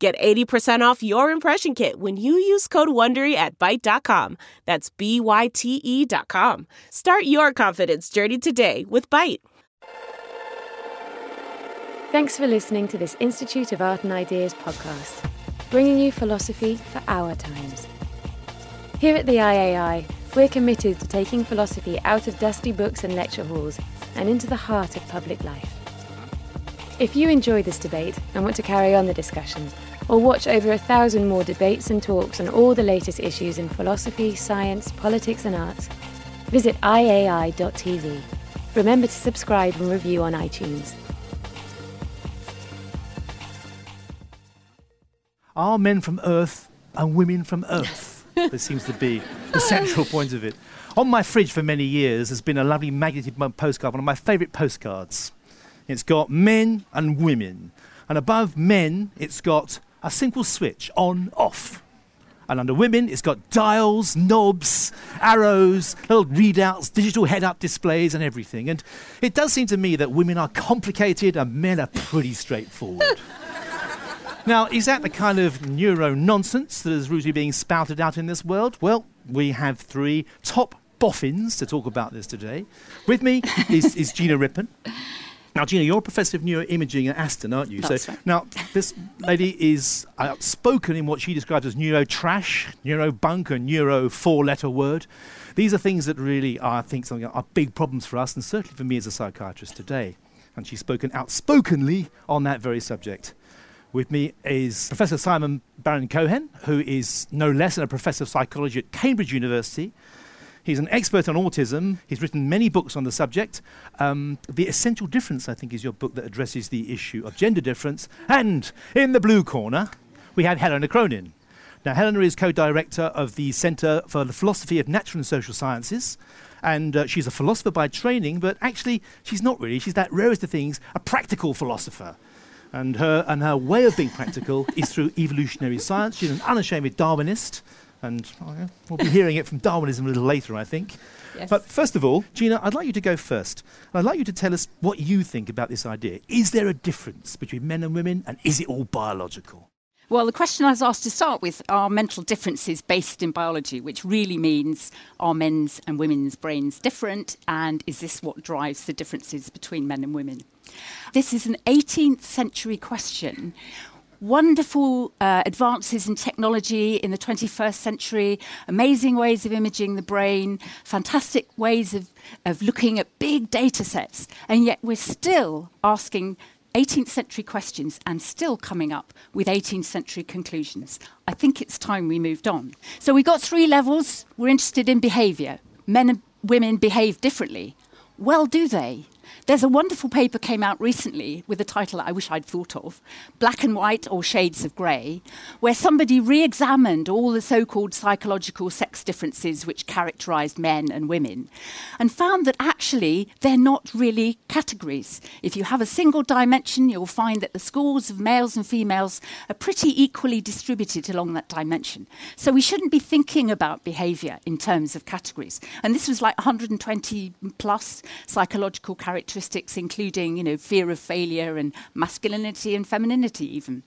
Get 80% off your impression kit when you use code WONDERY at Byte.com. That's B-Y-T-E dot com. Start your confidence journey today with Byte. Thanks for listening to this Institute of Art and Ideas podcast, bringing you philosophy for our times. Here at the IAI, we're committed to taking philosophy out of dusty books and lecture halls and into the heart of public life. If you enjoy this debate and want to carry on the discussion, or watch over a thousand more debates and talks on all the latest issues in philosophy, science, politics, and arts, visit iai.tv. Remember to subscribe and review on iTunes. Are men from Earth and women from Earth? this seems to be the central point of it. On my fridge for many years has been a lovely magnetic postcard, one of my favourite postcards. It's got men and women. And above men, it's got a simple switch on off. And under women, it's got dials, knobs, arrows, little readouts, digital head up displays, and everything. And it does seem to me that women are complicated and men are pretty straightforward. now, is that the kind of neuro nonsense that is usually being spouted out in this world? Well, we have three top boffins to talk about this today. With me is, is Gina Rippon. Now, Gina, you're a professor of neuroimaging at Aston, aren't you? That's so right. now this lady is outspoken in what she describes as neuro trash, neuro bunk, and neuro four-letter word. These are things that really are, I think, something are big problems for us, and certainly for me as a psychiatrist today. And she's spoken outspokenly on that very subject. With me is Professor Simon Baron Cohen, who is no less than a professor of psychology at Cambridge University. He's an expert on autism. He's written many books on the subject. Um, the Essential Difference, I think, is your book that addresses the issue of gender difference. And in the blue corner, we have Helena Cronin. Now, Helena is co director of the Centre for the Philosophy of Natural and Social Sciences. And uh, she's a philosopher by training, but actually, she's not really. She's that rarest of things, a practical philosopher. And her, and her way of being practical is through evolutionary science. She's an unashamed Darwinist. And oh, yeah, we'll be hearing it from Darwinism a little later, I think. Yes. But first of all, Gina, I'd like you to go first. And I'd like you to tell us what you think about this idea. Is there a difference between men and women, and is it all biological? Well, the question I was asked to start with are mental differences based in biology, which really means are men's and women's brains different, and is this what drives the differences between men and women? This is an 18th century question. Wonderful uh, advances in technology in the 21st century, amazing ways of imaging the brain, fantastic ways of, of looking at big data sets, and yet we're still asking 18th century questions and still coming up with 18th century conclusions. I think it's time we moved on. So we got three levels. We're interested in behavior. Men and women behave differently. Well, do they? There's a wonderful paper came out recently with a title I wish I'd thought of, Black and White or Shades of Grey, where somebody re-examined all the so-called psychological sex differences which characterized men and women and found that actually they're not really categories. If you have a single dimension, you'll find that the scores of males and females are pretty equally distributed along that dimension. So we shouldn't be thinking about behavior in terms of categories. And this was like 120 plus psychological characteristics, including, you know, fear of failure and masculinity and femininity, even.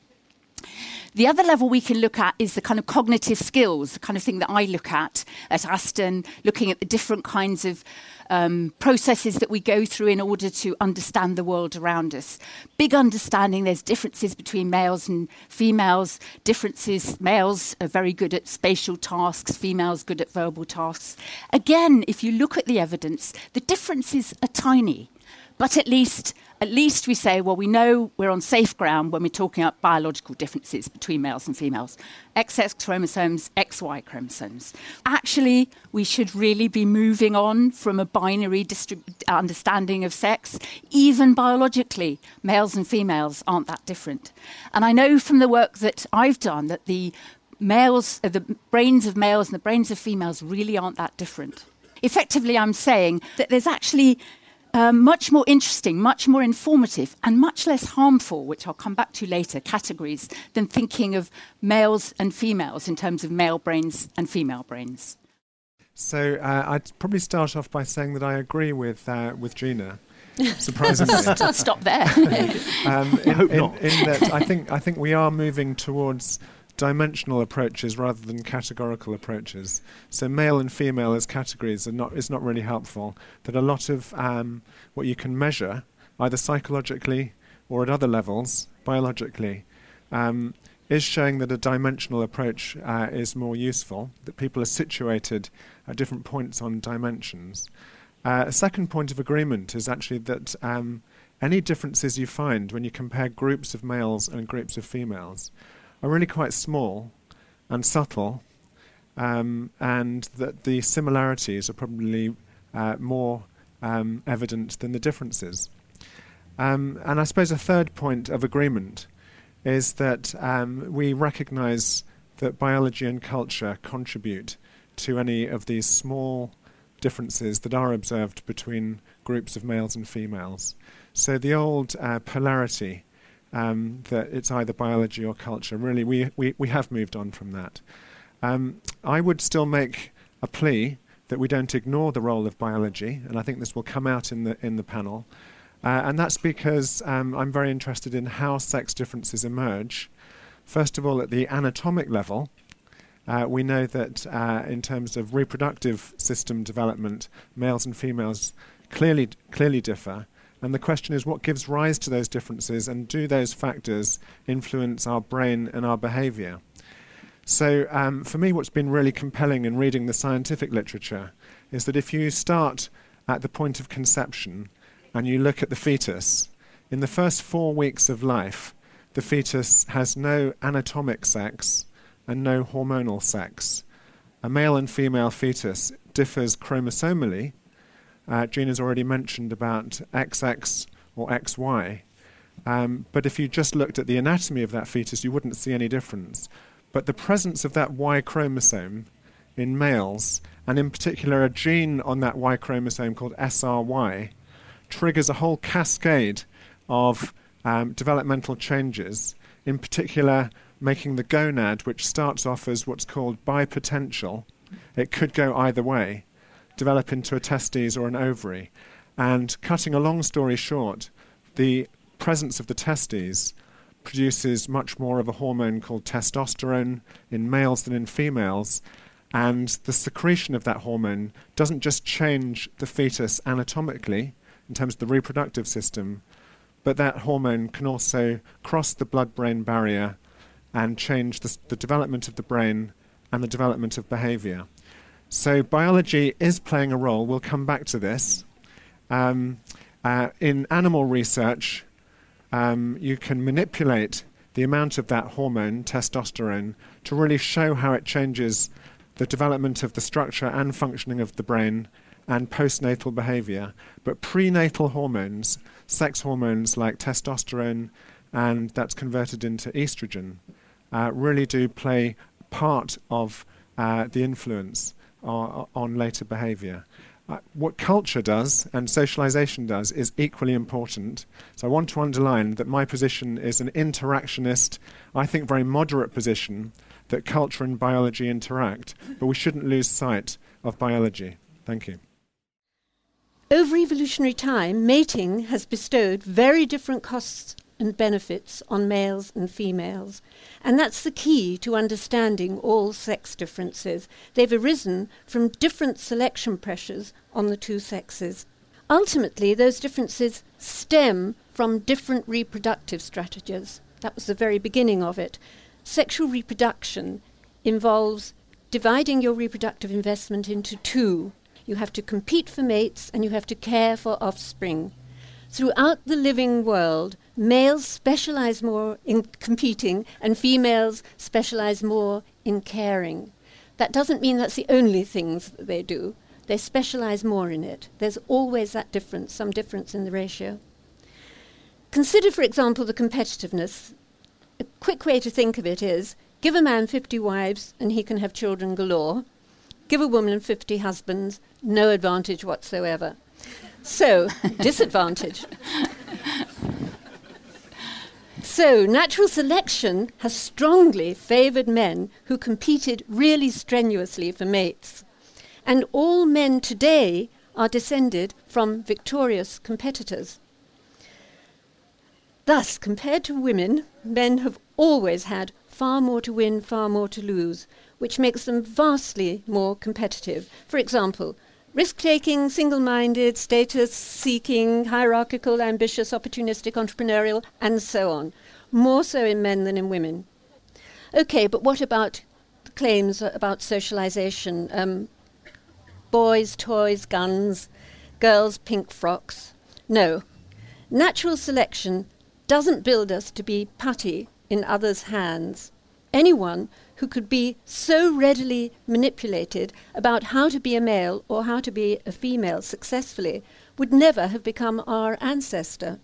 The other level we can look at is the kind of cognitive skills, the kind of thing that I look at at Aston, looking at the different kinds of um, processes that we go through in order to understand the world around us. Big understanding, there's differences between males and females, differences, males are very good at spatial tasks, females good at verbal tasks. Again, if you look at the evidence, the differences are tiny. But at least, at least we say, well, we know we're on safe ground when we're talking about biological differences between males and females. XX chromosomes, XY chromosomes. Actually, we should really be moving on from a binary understanding of sex. Even biologically, males and females aren't that different. And I know from the work that I've done that the males, uh, the brains of males and the brains of females really aren't that different. Effectively, I'm saying that there's actually uh, much more interesting, much more informative, and much less harmful, which I'll come back to later, categories than thinking of males and females in terms of male brains and female brains. So uh, I'd probably start off by saying that I agree with uh, with Gina. Surprisingly, stop there. um, in, I hope in, not. in that, I think I think we are moving towards dimensional approaches rather than categorical approaches. So male and female as categories are not is not really helpful. That a lot of um, what you can measure, either psychologically or at other levels, biologically, um, is showing that a dimensional approach uh, is more useful, that people are situated at different points on dimensions. Uh, a second point of agreement is actually that um, any differences you find when you compare groups of males and groups of females are really quite small and subtle, um, and that the similarities are probably uh, more um, evident than the differences. Um, and I suppose a third point of agreement is that um, we recognize that biology and culture contribute to any of these small differences that are observed between groups of males and females. So the old uh, polarity um, that it's either biology or culture, really, we, we, we have moved on from that. Um, I would still make a plea that we don't ignore the role of biology, and I think this will come out in the, in the panel. Uh, and that's because um, I'm very interested in how sex differences emerge. First of all, at the anatomic level, uh, we know that uh, in terms of reproductive system development, males and females clearly clearly differ. And the question is, what gives rise to those differences, and do those factors influence our brain and our behaviour? So, um, for me, what's been really compelling in reading the scientific literature is that if you start at the point of conception and you look at the fetus, in the first four weeks of life, the fetus has no anatomic sex and no hormonal sex. A male and female fetus differs chromosomally. Uh, Gina's already mentioned about XX or XY. Um, but if you just looked at the anatomy of that fetus, you wouldn't see any difference. But the presence of that Y chromosome in males, and in particular a gene on that Y chromosome called SRY, triggers a whole cascade of um, developmental changes, in particular making the gonad, which starts off as what's called bipotential, it could go either way, develop into a testes or an ovary. And cutting a long story short, the presence of the testes produces much more of a hormone called testosterone in males than in females. And the secretion of that hormone doesn't just change the fetus anatomically, in terms of the reproductive system, but that hormone can also cross the blood brain barrier and change the, the development of the brain and the development of behavior. So, biology is playing a role. We'll come back to this. Um, uh, in animal research, um, you can manipulate the amount of that hormone, testosterone, to really show how it changes the development of the structure and functioning of the brain and postnatal behavior. But prenatal hormones, sex hormones like testosterone, and that's converted into estrogen, uh, really do play part of uh, the influence on, on later behavior. Uh, what culture does and socialization does is equally important. So I want to underline that my position is an interactionist, I think very moderate position that culture and biology interact, but we shouldn't lose sight of biology. Thank you. Over evolutionary time, mating has bestowed very different costs and benefits on males and females. And that's the key to understanding all sex differences. They've arisen from different selection pressures on the two sexes. Ultimately, those differences stem from different reproductive strategies. That was the very beginning of it. Sexual reproduction involves dividing your reproductive investment into two you have to compete for mates, and you have to care for offspring. Throughout the living world, males specialize more in competing, and females specialize more in caring. That doesn't mean that's the only things that they do. They specialize more in it. There's always that difference, some difference in the ratio. Consider, for example, the competitiveness. A quick way to think of it is Give a man 50 wives and he can have children galore. Give a woman 50 husbands, no advantage whatsoever. So, disadvantage. So, natural selection has strongly favoured men who competed really strenuously for mates. And all men today are descended from victorious competitors. Thus, compared to women, men have always had far more to win, far more to lose, which makes them vastly more competitive. For example, risk taking, single minded, status seeking, hierarchical, ambitious, opportunistic, entrepreneurial, and so on. More so in men than in women. Okay, but what about the claims about socialization? Um, boys, toys, guns, girls, pink frocks. No. Natural selection doesn't build us to be putty in others' hands. Anyone who could be so readily manipulated about how to be a male or how to be a female successfully would never have become our ancestor.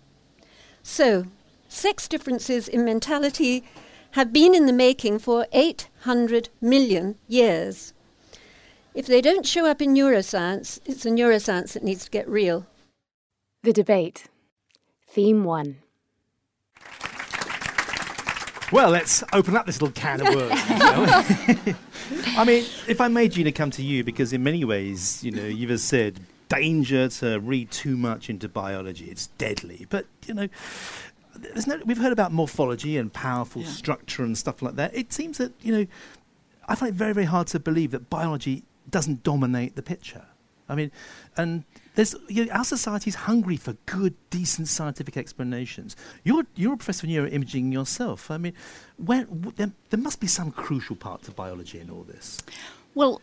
So, sex differences in mentality have been in the making for 800 million years. If they don't show up in neuroscience, it's the neuroscience that needs to get real. The debate. Theme 1. Well, let's open up this little can of worms. I mean, if I made Gina come to you, because in many ways, you know, you've said danger to read too much into biology; it's deadly. But you know, there's no. We've heard about morphology and powerful yeah. structure and stuff like that. It seems that you know, I find it very, very hard to believe that biology doesn't dominate the picture. I mean, and there's, you know, our society is hungry for good, decent scientific explanations. You're, you're a professor of neuroimaging yourself. I mean, where, w- there, there must be some crucial part to biology in all this. Well,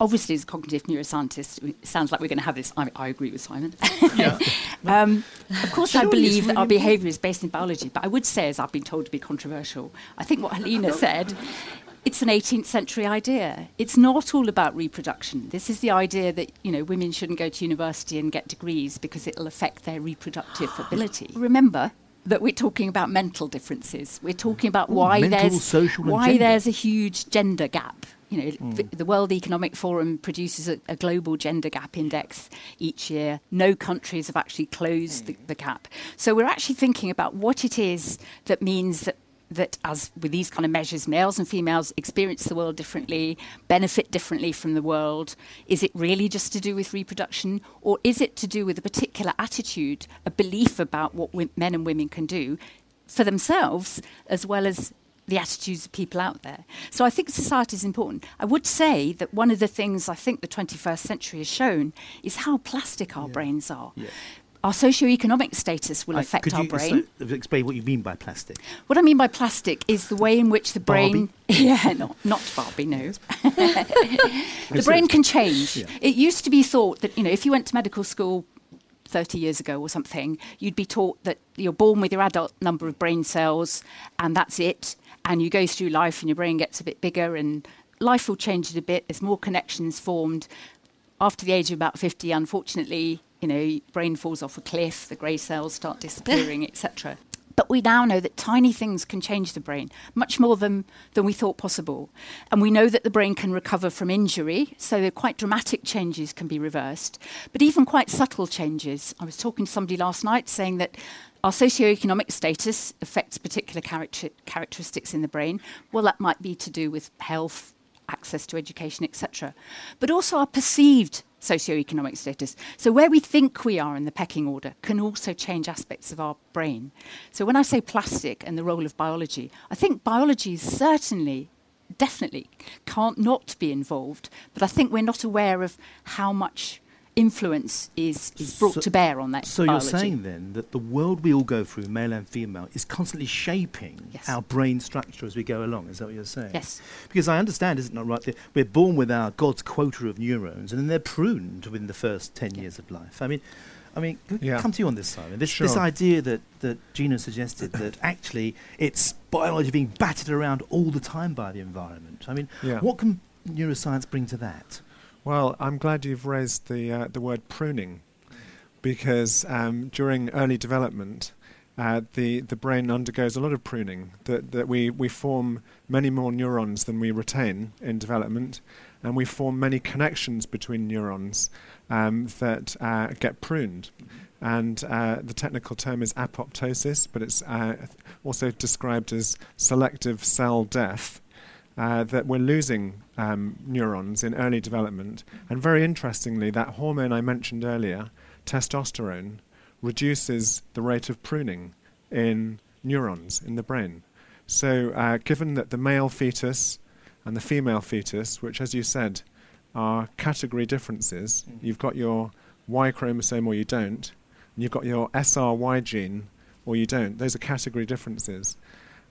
obviously, as a cognitive neuroscientist, it sounds like we're going to have this. I, I agree with Simon. um, of course, I believe that our behaviour is based in biology, but I would say, as I've been told to be controversial, I think what Helena said it's an 18th century idea. It's not all about reproduction. This is the idea that you know women shouldn't go to university and get degrees because it'll affect their reproductive ability. Remember that we're talking about mental differences. We're talking about Ooh, why mental, there's why there's a huge gender gap. You know, mm. the World Economic Forum produces a, a, global gender gap index each year. No countries have actually closed the, the gap. So we're actually thinking about what it is that means that that, as with these kind of measures, males and females experience the world differently, benefit differently from the world? Is it really just to do with reproduction, or is it to do with a particular attitude, a belief about what men and women can do for themselves, as well as the attitudes of people out there. So I think society is important. I would say that one of the things I think the 21st century has shown is how plastic our yeah. brains are. Yeah our socio-economic status will affect our brain. You explain what you mean by plastic? What I mean by plastic is the way in which the brain. yeah, not, not Barbie, no. the brain can change. Yeah. It used to be thought that, you know, if you went to medical school 30 years ago or something, you'd be taught that you're born with your adult number of brain cells and that's it. And you go through life and your brain gets a bit bigger and life will change it a bit. There's more connections formed. After the age of about 50, unfortunately, you know, brain falls off a cliff, the grey cells start disappearing, etc. But we now know that tiny things can change the brain, much more than, than we thought possible. And we know that the brain can recover from injury, so quite dramatic changes can be reversed. But even quite subtle changes. I was talking to somebody last night saying that our socioeconomic status affects particular character- characteristics in the brain. Well, that might be to do with health, access to education, etc. But also our perceived socioeconomic status. So, where we think we are in the pecking order can also change aspects of our brain. So, when I say plastic and the role of biology, I think biology is certainly, definitely can't not be involved, but I think we're not aware of how much influence is, is brought so, to bear on that. So biology. you're saying then that the world we all go through, male and female, is constantly shaping yes. our brain structure as we go along. Is that what you're saying? Yes. Because I understand, isn't it not right? That we're born with our God's quota of neurons, and then they're pruned within the first ten yeah. years of life. I mean. I mean, yeah. come to you on this, Simon. This, sure. this idea that, that Gina suggested that actually it's biology being battered around all the time by the environment. I mean, yeah. what can neuroscience bring to that? Well, I'm glad you've raised the uh, the word pruning, because um, during early development, uh, the the brain undergoes a lot of pruning. That that we we form many more neurons than we retain in development, and we form many connections between neurons um, that uh, get pruned. And uh, the technical term is apoptosis, but it's uh, also described as selective cell death. Uh, that we're losing um, neurons in early development. And very interestingly, that hormone I mentioned earlier, testosterone, reduces the rate of pruning in neurons in the brain. So, uh, given that the male fetus and the female fetus, which, as you said, are category differences, mm. you've got your Y chromosome or you don't, and you've got your SRY gene or you don't. Those are category differences.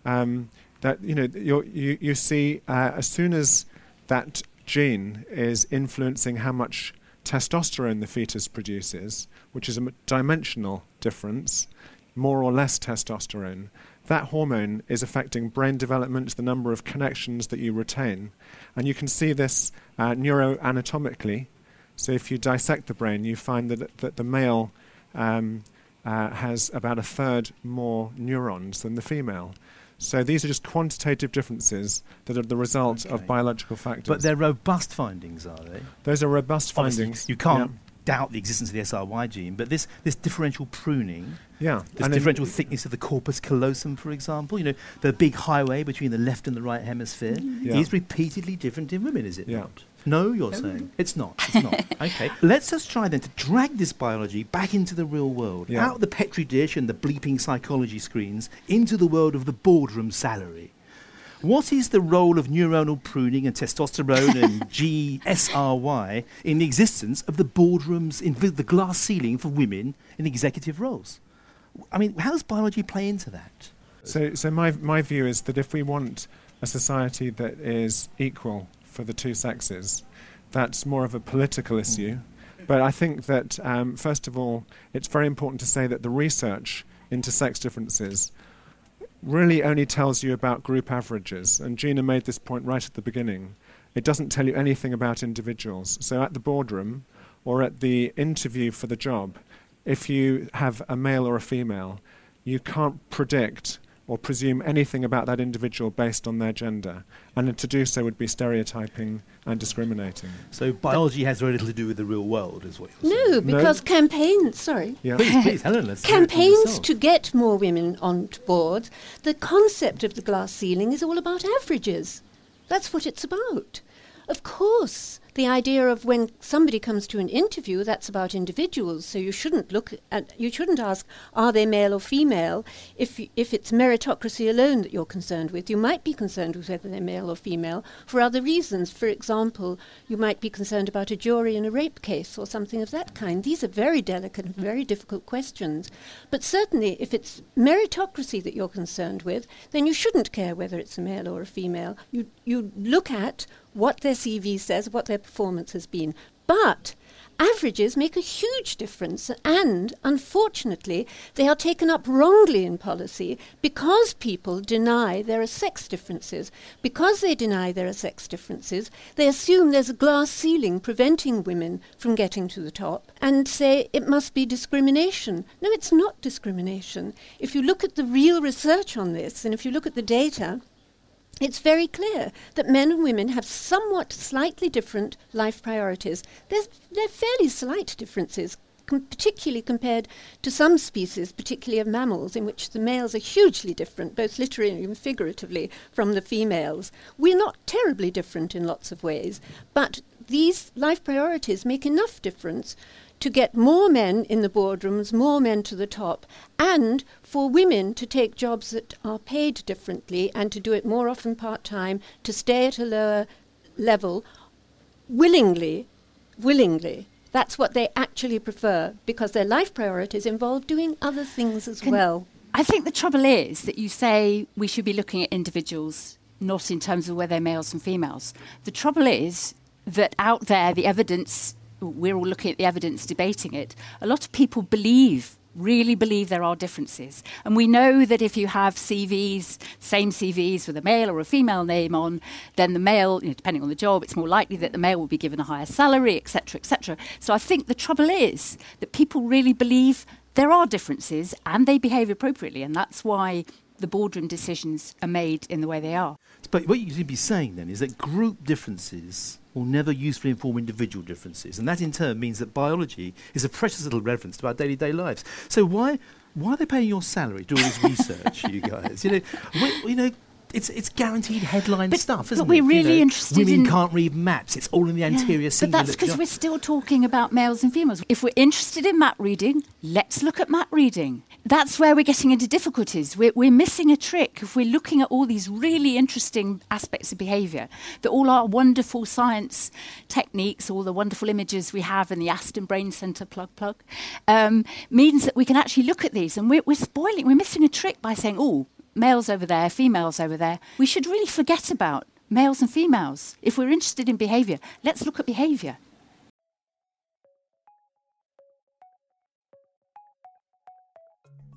Um, that you know you you see uh, as soon as that gene is influencing how much testosterone the fetus produces, which is a dimensional difference, more or less testosterone. That hormone is affecting brain development, the number of connections that you retain. And you can see this uh, neuroanatomically. So if you dissect the brain, you find that, that the male um, uh, has about a third more neurons than the female. So these are just quantitative differences that are the result okay. of biological factors. But they're robust findings, are they? Those are robust Obviously findings. You can't yeah. doubt the existence of the SRY gene, but this, this differential pruning, yeah, this and differential thickness of the corpus callosum, for example, you know, the big highway between the left and the right hemisphere, yeah. is repeatedly different in women, is it yeah. not? No, you're saying it's not. It's not. okay. Let's just try then to drag this biology back into the real world, yeah. out of the petri dish and the bleeping psychology screens, into the world of the boardroom salary. What is the role of neuronal pruning and testosterone and GSRY in the existence of the boardrooms in the glass ceiling for women in executive roles? I mean, how does biology play into that? So, so my, my view is that if we want a society that is equal for the two sexes. That's more of a political issue. But I think that, um, first of all, it's very important to say that the research into sex differences really only tells you about group averages. And Gina made this point right at the beginning. It doesn't tell you anything about individuals. So at the boardroom or at the interview for the job, if you have a male or a female, you can't predict or presume anything about that individual based on their gender. And to do so would be stereotyping and discriminating. So biology has very little to do with the real world, is what you're no, saying? No, because no, campaigns, sorry. Yeah. please, please, Helen, let's Campaigns to get more women on board, the concept of the glass ceiling is all about averages. That's what it's about. Of course, the idea of when somebody comes to an interview, that's about individuals. So you shouldn't look at, you shouldn't ask, are they male or female? If, if it's meritocracy alone that you're concerned with, you might be concerned with whether they're male or female for other reasons. For example, you might be concerned about a jury in a rape case or something of that kind. These are very delicate and very difficult questions. But certainly, if it's meritocracy that you're concerned with, then you shouldn't care whether it's a male or a female. You, you look at what their CV says, what their performance has been. But averages make a huge difference, and unfortunately, they are taken up wrongly in policy because people deny there are sex differences. Because they deny there are sex differences, they assume there's a glass ceiling preventing women from getting to the top and say it must be discrimination. No, it's not discrimination. If you look at the real research on this, and if you look at the data, it's very clear that men and women have somewhat slightly different life priorities. There's, they're fairly slight differences, com- particularly compared to some species, particularly of mammals, in which the males are hugely different, both literally and figuratively, from the females. We're not terribly different in lots of ways, but these life priorities make enough difference to get more men in the boardrooms, more men to the top, and for women to take jobs that are paid differently and to do it more often part time, to stay at a lower level willingly, willingly. That's what they actually prefer because their life priorities involve doing other things as Can well. I think the trouble is that you say we should be looking at individuals, not in terms of whether they're males and females. The trouble is that out there, the evidence we're all looking at the evidence debating it, a lot of people believe really believe there are differences. And we know that if you have CVs, same CVs with a male or a female name on, then the male, you know, depending on the job, it's more likely that the male will be given a higher salary, etc., etc. So I think the trouble is that people really believe there are differences and they behave appropriately, and that's why the boardroom decisions are made in the way they are. But what you should be saying then is that group differences will never usefully inform individual differences, and that in turn means that biology is a precious little reference to our daily day lives. So why why are they paying your salary to do all this research, you guys? You know, you know, it's it's guaranteed headline but, stuff, isn't but we're it? really you know, interested women in can't read maps. It's all in the anterior yeah, cingulate. But that's because we're still talking about males and females. If we're interested in map reading, let's look at map reading. That's where we're getting into difficulties. We're, we're missing a trick if we're looking at all these really interesting aspects of behaviour, that all our wonderful science techniques, all the wonderful images we have in the Aston Brain Centre plug plug, um, means that we can actually look at these. And we're, we're spoiling, we're missing a trick by saying, oh, males over there, females over there. We should really forget about males and females. If we're interested in behaviour, let's look at behaviour.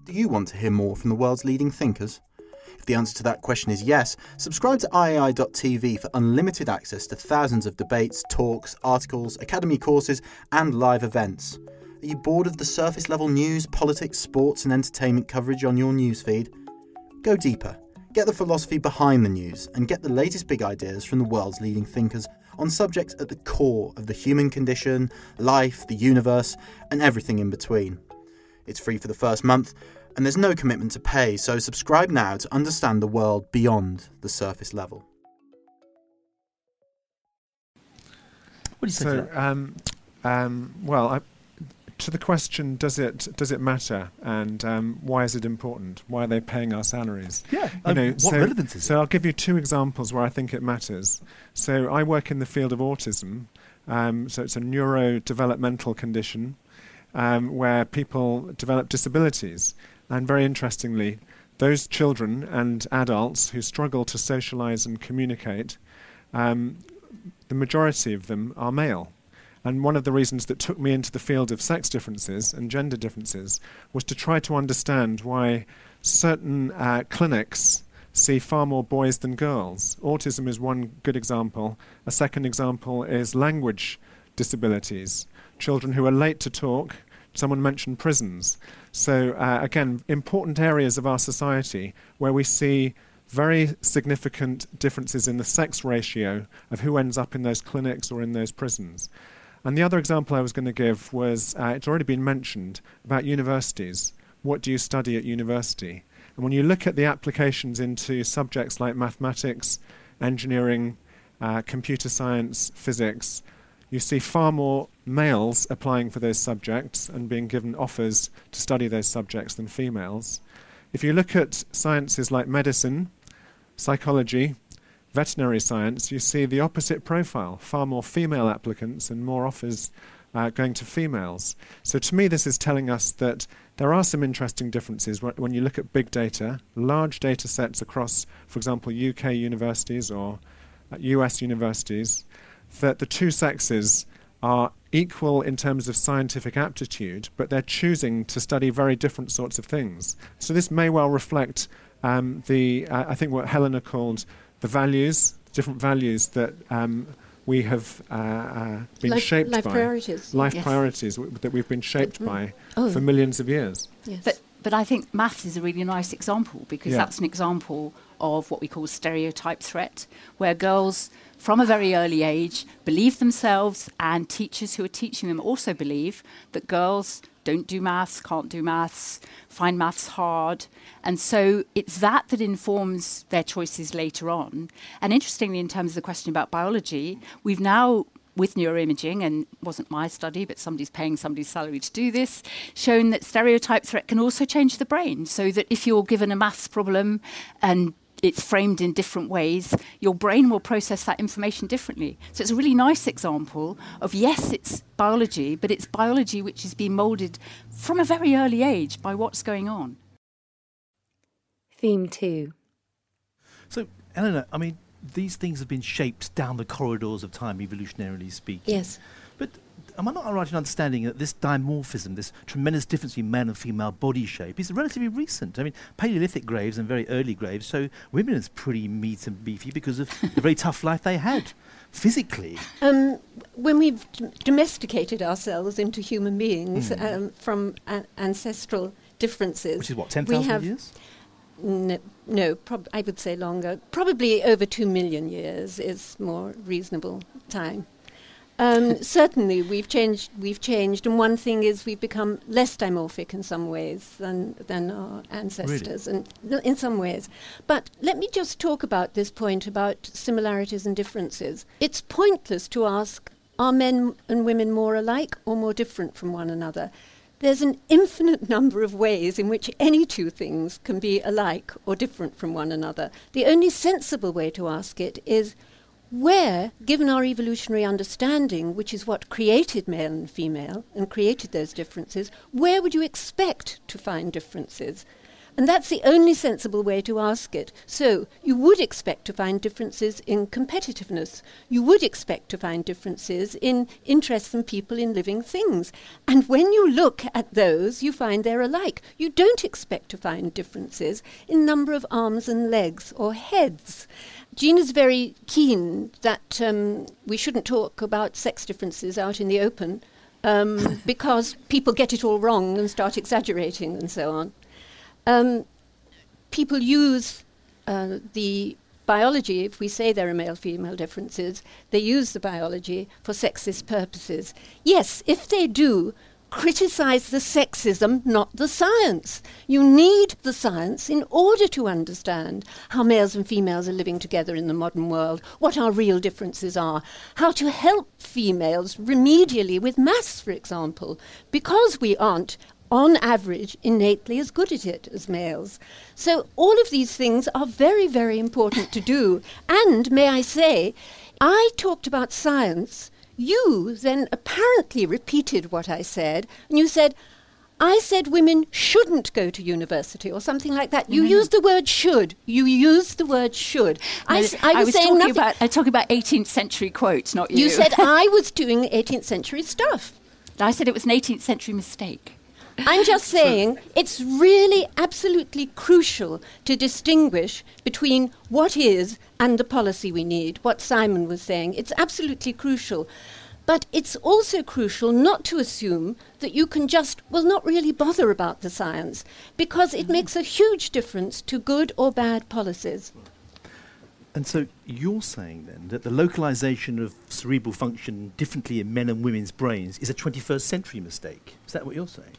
Do you want to hear more from the world's leading thinkers? If the answer to that question is yes, subscribe to iai.tv for unlimited access to thousands of debates, talks, articles, academy courses, and live events. Are you bored of the surface level news, politics, sports, and entertainment coverage on your newsfeed? Go deeper. Get the philosophy behind the news and get the latest big ideas from the world's leading thinkers on subjects at the core of the human condition, life, the universe, and everything in between. It's free for the first month, and there's no commitment to pay, so subscribe now to understand the world beyond the surface level. What do you say to So, that? um, um, well, I, to the question, does it does it matter, and um, why is it important? Why are they paying our salaries? Yeah, You um, know, what so, relevance is so it? I'll give you two examples where I think it matters. So I work in the field of autism. Um, so it's a neurodevelopmental condition um, where people develop disabilities. And very interestingly, those children and adults who struggle to socialize and communicate, um, the majority of them are male. And one of the reasons that took me into the field of sex differences and gender differences was to try to understand why certain uh, clinics see far more boys than girls. Autism is one good example. A second example is language disabilities. Children who are late to talk. Someone mentioned prisons. So, uh, again, important areas of our society where we see very significant differences in the sex ratio of who ends up in those clinics or in those prisons. And the other example I was going to give was uh, it's already been mentioned about universities. What do you study at university? And when you look at the applications into subjects like mathematics, engineering, uh, computer science, physics, you see far more males applying for those subjects and being given offers to study those subjects than females. If you look at sciences like medicine, psychology, veterinary science, you see the opposite profile far more female applicants and more offers uh, going to females. So, to me, this is telling us that there are some interesting differences when you look at big data, large data sets across, for example, UK universities or uh, US universities, that the two sexes are equal in terms of scientific aptitude, but they're choosing to study very different sorts of things. So, this may well reflect um, the, uh, I think, what Helena called the values, different values that um, we have uh, uh, been life, shaped life by. priorities. Life Yes. priorities w- that we've been shaped Mm. by Oh. for millions of years. Yes. But but I think maths is a really nice example because Yeah. that's an example of what we call stereotype threat, where girls from a very early age believe themselves, and teachers who are teaching them also believe that girls don't do maths, can't do maths, find maths hard. And so it's that that informs their choices later on. And interestingly, in terms of the question about biology, we've now with neuroimaging, and wasn't my study, but somebody's paying somebody's salary to do this, shown that stereotype threat can also change the brain. So that if you're given a maths problem and it's framed in different ways, your brain will process that information differently. So it's a really nice example of yes, it's biology, but it's biology which is being moulded from a very early age by what's going on. Theme 2. So, Eleanor, I mean, these things have been shaped down the corridors of time, evolutionarily speaking. Yes. Am I not right in understanding that this dimorphism, this tremendous difference between male and female body shape, is relatively recent? I mean, Paleolithic graves and very early graves show women as pretty meat and beefy because of the very tough life they had physically. Um, when we've d- domesticated ourselves into human beings Mm. um, from ancestral differences, Which is what, we 10,000 have years? No, no prob- I would say longer. Probably over two million years is more reasonable time. Um, certainly, we've changed. We've changed, and one thing is we've become less dimorphic in some ways than than our ancestors, and in some ways. But let me just talk about this point about similarities and differences. It's pointless to ask: Are men and women more alike or more different from one another? There's an infinite number of ways in which any two things can be alike or different from one another. The only sensible way to ask it is where, given our evolutionary understanding, which is what created male and female and created those differences, where would you expect to find differences? And that's the only sensible way to ask it. So, you would expect to find differences in competitiveness. You would expect to find differences in interest in people in living things. And when you look at those, you find they're alike. You don't expect to find differences in number of arms and legs or heads. Jean is very keen that um, we shouldn't talk about sex differences out in the open um, because people get it all wrong and start exaggerating and so on. Um, people use uh, the biology, if we say there are male female differences, they use the biology for sexist purposes. Yes, if they do, criticize the sexism, not the science. You need the science in order to understand how males and females are living together in the modern world, what our real differences are, how to help females remedially with maths, for example, because we aren't on average, innately as good at it as males. So, all of these things are very, very important to do. And may I say, I talked about science. You then apparently repeated what I said, and you said, I said women shouldn't go to university or something like that. You mm-hmm. used the word should. You used the word should. I was, saying talking nothing. about, I talking about 18th century quotes, not you. you said I was doing 18th century stuff. I said it was an 18th century mistake. I'm just saying it's really absolutely crucial to distinguish between what is and the policy we need, what Simon was saying. It's absolutely crucial. But it's also crucial not to assume that you can just, well, not really bother about the science, because it makes a huge difference to good or bad policies. And so you're saying then that the localization of cerebral function differently in men and women's brains is a 21st century mistake. Is that what you're saying?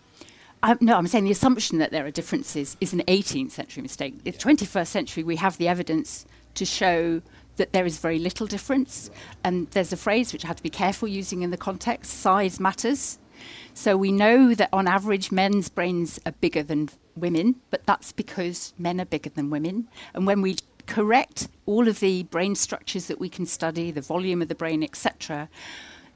Um, no, I'm saying the assumption that there are differences is an 18th century mistake. In the 21st century, we have the evidence to show that there is very little difference. And there's a phrase which I have to be careful using in the context size matters. So we know that on average, men's brains are bigger than women, but that's because men are bigger than women. And when we correct all of the brain structures that we can study, the volume of the brain, etc.,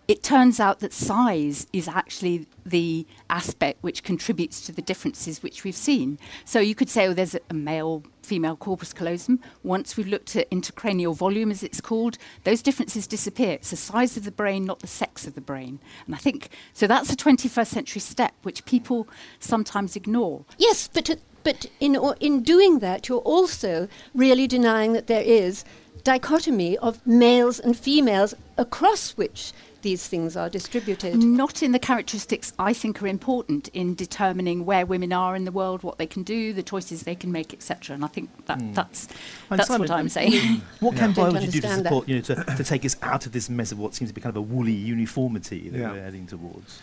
it turns out that size is actually the aspect which contributes to the differences which we've seen. So you could say, oh, there's a, male female corpus callosum. Once we've looked at intracranial volume, as it's called, those differences disappear. It's the size of the brain, not the sex of the brain. And I think, so that's a 21st century step which people sometimes ignore. Yes, but, but in, in doing that, you're also really denying that there is dichotomy of males and females across which these things are distributed. Not in the characteristics I think are important in determining where women are in the world, what they can do, the choices they can make, etc. And I think that that's And that's Simon, what I'm saying. What can I don't biology do to understand that. support, you know, to, to take us out of this mess of what seems to be kind of a woolly uniformity that Yeah. we're heading towards?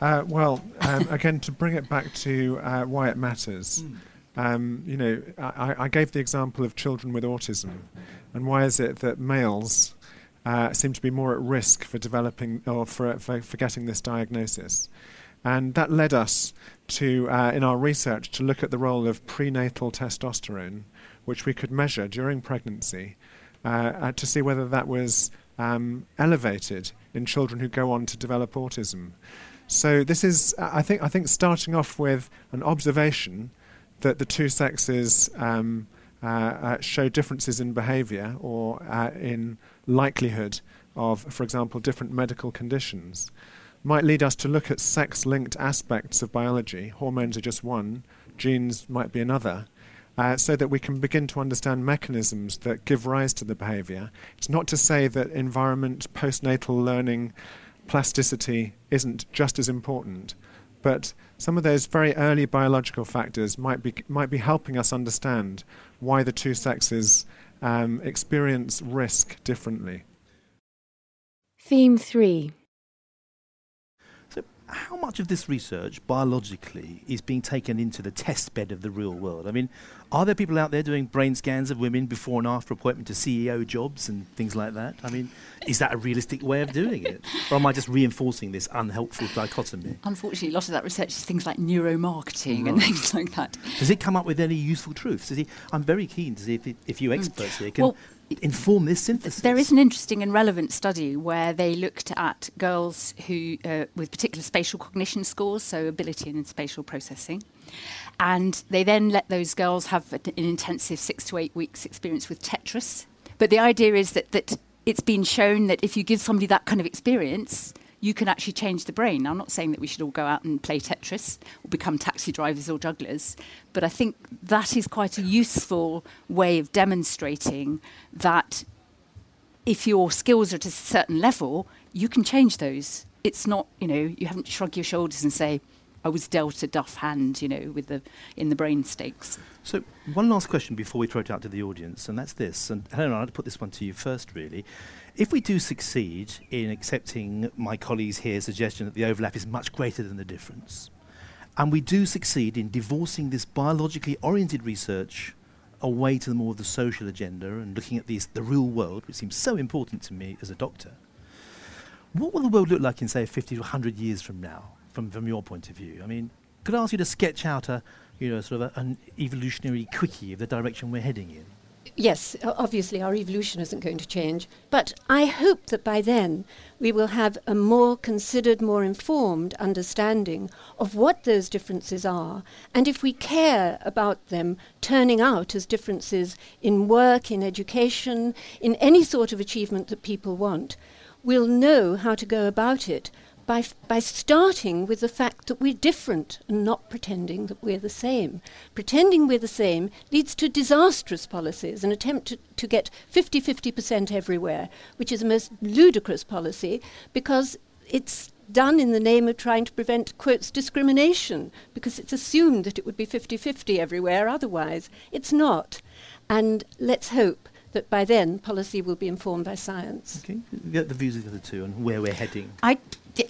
Uh, well, um, again, to bring it back to uh, why it matters, um, you know, I, I gave the example of children with autism, and why is it that males uh, seem to be more at risk for developing or for, for, for getting this diagnosis? And that led us to, uh, in our research, to look at the role of prenatal testosterone, which we could measure during pregnancy, uh, uh, to see whether that was um, elevated in children who go on to develop autism. So this is, I think, I think starting off with an observation that the two sexes um, uh, uh, show differences in behavior or in likelihood of, for example, different medical conditions, might lead us to look at sex linked aspects of biology. Hormones are just one, genes might be another. Uh, so that we can begin to understand mechanisms that give rise to the behavior. It's not to say that environment, postnatal learning, plasticity isn't just as important, but some of those very early biological factors might be might be helping us understand why the two sexes um, experience risk differently. Theme three how much of this research biologically is being taken into the test bed of the real world? I mean, are there people out there doing brain scans of women before and after appointment to CEO jobs and things like that? I mean, is that a realistic way of doing it? Or am I just reinforcing this unhelpful dichotomy? Unfortunately, a lot of that research is things like neuromarketing right. and things like that. Does it come up with any useful truths? I'm very keen to see if, it, if you experts mm. here can. Well, inform this synthesis? There is an interesting and relevant study where they looked at girls who uh, with particular spatial cognition scores, so ability in spatial processing, and they then let those girls have an intensive six to eight weeks experience with Tetris. But the idea is that that it's been shown that if you give somebody that kind of experience, you can actually change the brain. Now, I'm not saying that we should all go out and play Tetris or become taxi drivers or jugglers, but I think that is quite a useful way of demonstrating that if your skills are at a certain level, you can change those. It's not, you know, you haven't shrug your shoulders and say, I was dealt a duff hand, you know, with the in the brain stakes. So one last question before we throw it out to the audience, and that's this. And Helena, I'd put this one to you first, really. If we do succeed in accepting my colleagues' here's suggestion that the overlap is much greater than the difference, and we do succeed in divorcing this biologically oriented research away to the more of the social agenda and looking at these, the real world, which seems so important to me as a doctor, what will the world look like in, say, 50 to 100 years from now, from, from your point of view? I mean, could I ask you to sketch out a, you know, sort of a, an evolutionary quickie of the direction we're heading in? Yes, obviously our evolution isn't going to change, but I hope that by then we will have a more considered, more informed understanding of what those differences are, and if we care about them turning out as differences in work, in education, in any sort of achievement that people want, we'll know how to go about it by, by starting with the fact that we're different and not pretending that we're the same. Pretending we're the same leads to disastrous policies, an attempt to, to get 50 50% everywhere, which is a most ludicrous policy because it's done in the name of trying to prevent, quotes, discrimination, because it's assumed that it would be 50 50 everywhere otherwise. It's not. And let's hope that by then policy will be informed by science. Okay, get the views of the other two and where we're heading. I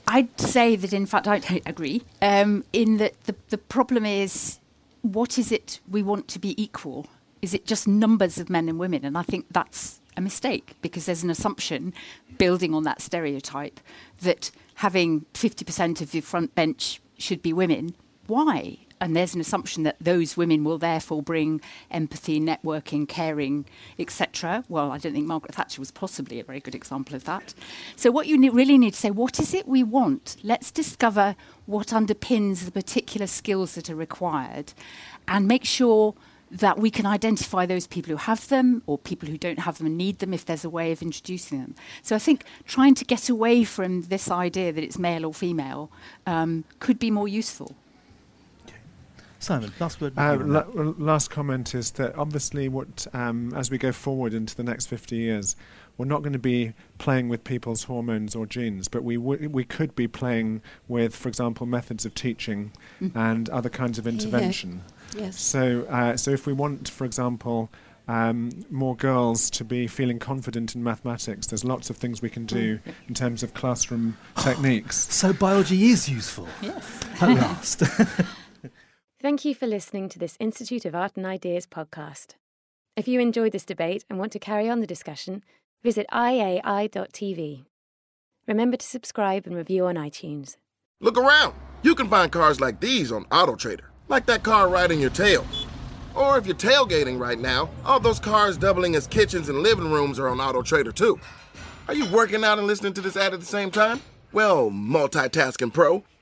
I'd say that, in fact, I agree. Um, in that the, the problem is, what is it we want to be equal? Is it just numbers of men and women? And I think that's a mistake because there's an assumption building on that stereotype that having 50% of your front bench should be women. Why? And there's an assumption that those women will therefore bring empathy, networking, caring, etc. Well, I don't think Margaret Thatcher was possibly a very good example of that. So, what you ne- really need to say, what is it we want? Let's discover what underpins the particular skills that are required, and make sure that we can identify those people who have them or people who don't have them and need them if there's a way of introducing them. So I think trying to get away from this idea that it's male or female um, could be more useful. Simon, last word. Uh, la- last comment is that obviously, what um, as we go forward into the next 50 years, we're not going to be playing with people's hormones or genes, but we w- we could be playing with, for example, methods of teaching mm. and other kinds of intervention. Yeah. Yes. So, uh, so if we want, for example. Um, more girls to be feeling confident in mathematics. There's lots of things we can do mm. in terms of classroom techniques. So biology is useful. Yes. At last. Thank you for listening to this Institute of Art and Ideas podcast. If you enjoyed this debate and want to carry on the discussion, visit iai.tv. Remember to subscribe and review on iTunes. Look around. You can find cars like these on AutoTrader, like that car riding your tail. Or if you're tailgating right now, all those cars doubling as kitchens and living rooms are on AutoTrader too. Are you working out and listening to this ad at the same time? Well, multitasking pro,